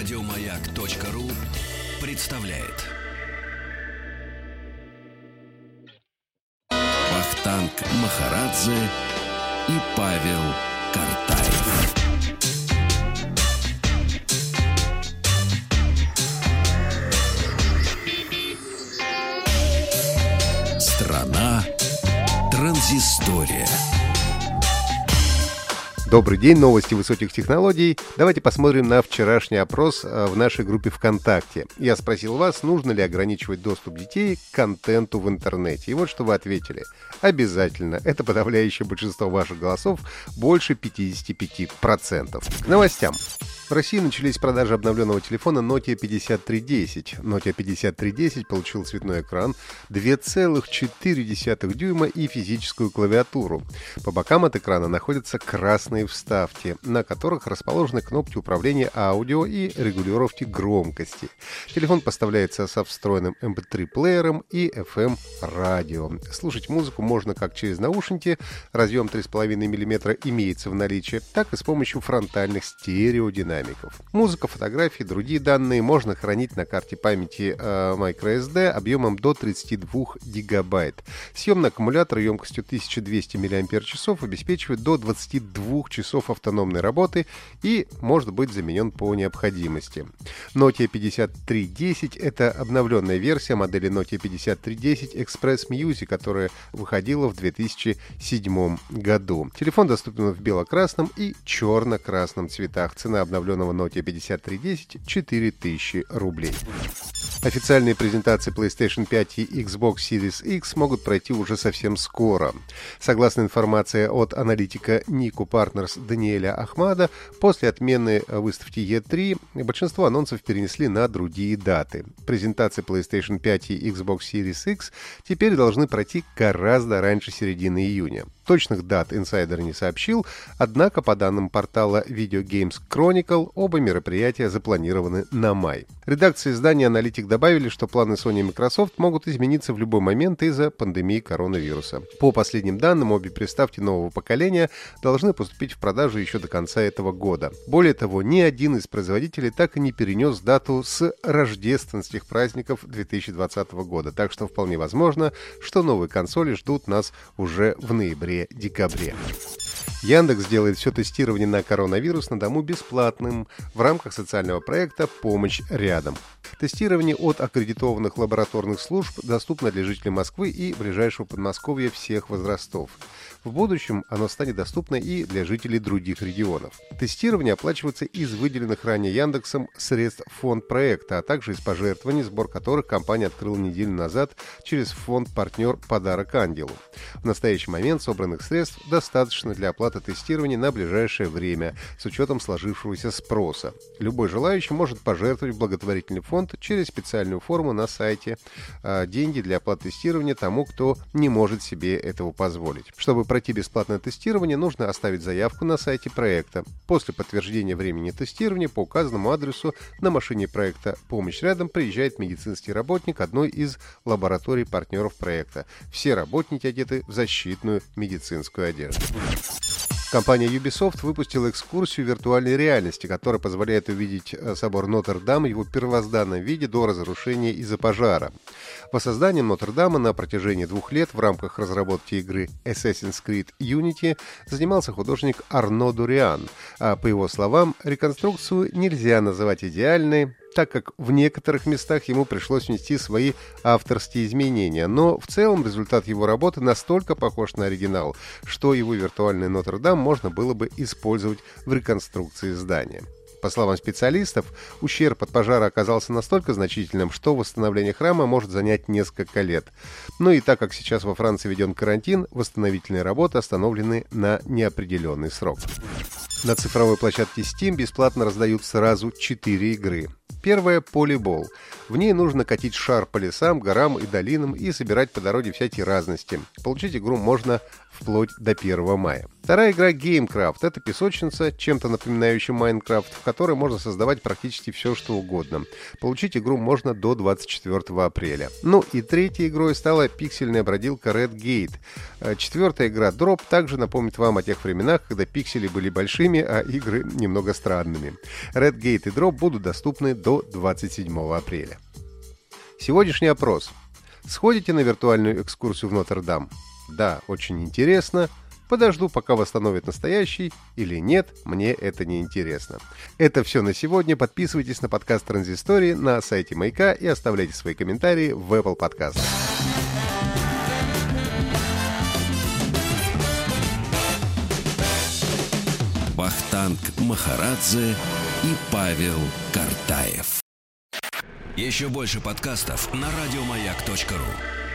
Радиомаяк.ру представляет. Вахтанг Махарадзе и Павел Картаев. Страна транзистория. Добрый день, новости высоких технологий. Давайте посмотрим на вчерашний опрос э, в нашей группе ВКонтакте. Я спросил вас, нужно ли ограничивать доступ детей к контенту в интернете. И вот что вы ответили. Обязательно. Это подавляющее большинство ваших голосов, больше 55%. К новостям. В России начались продажи обновленного телефона Nokia 5310. Nokia 5310 получил цветной экран 2,4 дюйма и физическую клавиатуру. По бокам от экрана находятся красные вставки, на которых расположены кнопки управления аудио и регулировки громкости. Телефон поставляется со встроенным MP3-плеером эм и FM-радио. Слушать музыку можно как через наушники, разъем 3,5 мм имеется в наличии, так и с помощью фронтальных стереодинамик динамиков. Музыка, фотографии, другие данные можно хранить на карте памяти э, microSD объемом до 32 гигабайт. Съемный аккумулятор емкостью 1200 мАч обеспечивает до 22 часов автономной работы и может быть заменен по необходимости. Nokia 5310 — это обновленная версия модели Nokia 5310 Express Music, которая выходила в 2007 году. Телефон доступен в бело-красном и черно-красном цветах. Цена обновленного обновленного Nokia 5310 4000 рублей. Официальные презентации PlayStation 5 и Xbox Series X могут пройти уже совсем скоро. Согласно информации от аналитика Niku Partners Даниэля Ахмада, после отмены выставки E3 большинство анонсов перенесли на другие даты. Презентации PlayStation 5 и Xbox Series X теперь должны пройти гораздо раньше середины июня. Точных дат инсайдер не сообщил, однако по данным портала Video Games Chronicle оба мероприятия запланированы на май. Редакция издания «Аналитик» добавили, что планы Sony и Microsoft могут измениться в любой момент из-за пандемии коронавируса. По последним данным, обе приставки нового поколения должны поступить в продажу еще до конца этого года. Более того, ни один из производителей так и не перенес дату с рождественских праздников 2020 года, так что вполне возможно, что новые консоли ждут нас уже в ноябре-декабре. Яндекс делает все тестирование на коронавирус на дому бесплатным в рамках социального проекта «Помощь рядом». Тестирование от аккредитованных лабораторных служб доступно для жителей Москвы и ближайшего Подмосковья всех возрастов. В будущем оно станет доступно и для жителей других регионов. Тестирование оплачивается из выделенных ранее Яндексом средств фонд проекта, а также из пожертвований, сбор которых компания открыла неделю назад через фонд-партнер «Подарок ангелу». В настоящий момент собранных средств достаточно для оплаты тестирования на ближайшее время с учетом сложившегося спроса. Любой желающий может пожертвовать в благотворительный фонд через специальную форму на сайте а, деньги для оплаты тестирования тому, кто не может себе этого позволить. Чтобы пройти бесплатное тестирование, нужно оставить заявку на сайте проекта. После подтверждения времени тестирования по указанному адресу на машине проекта «Помощь рядом» приезжает медицинский работник одной из лабораторий партнеров проекта. Все работники одеты в защитную медицинскую одежду. Компания Ubisoft выпустила экскурсию виртуальной реальности, которая позволяет увидеть э, собор Нотр-Дам в его первозданном виде до разрушения из-за пожара. Воссозданием Нотр-Дама на протяжении двух лет в рамках разработки игры Assassin's Creed Unity занимался художник Арно Дуриан. А по его словам, реконструкцию нельзя называть идеальной, так как в некоторых местах ему пришлось внести свои авторские изменения. Но в целом результат его работы настолько похож на оригинал, что его виртуальный Нотр-Дам можно было бы использовать в реконструкции здания. По словам специалистов, ущерб от пожара оказался настолько значительным, что восстановление храма может занять несколько лет. Ну и так как сейчас во Франции введен карантин, восстановительные работы остановлены на неопределенный срок. На цифровой площадке Steam бесплатно раздают сразу 4 игры. Первая – полибол. В ней нужно катить шар по лесам, горам и долинам и собирать по дороге всякие разности. Получить игру можно вплоть до 1 мая. Вторая игра GameCraft. Это песочница, чем-то напоминающая Minecraft, в которой можно создавать практически все, что угодно. Получить игру можно до 24 апреля. Ну и третьей игрой стала пиксельная бродилка Red Gate. Э, четвертая игра Drop также напомнит вам о тех временах, когда пиксели были большими, а игры немного странными. Red Gate и Drop будут доступны до 27 апреля. Сегодняшний опрос. Сходите на виртуальную экскурсию в Нотр-Дам? Да, очень интересно. Подожду, пока восстановят настоящий, или нет, мне это не интересно. Это все на сегодня. Подписывайтесь на подкаст Транзистории на сайте Маяка и оставляйте свои комментарии в Apple Podcast. Вахтанг Махарадзе и Павел Картаев. Еще больше подкастов на радиомаяк.ру.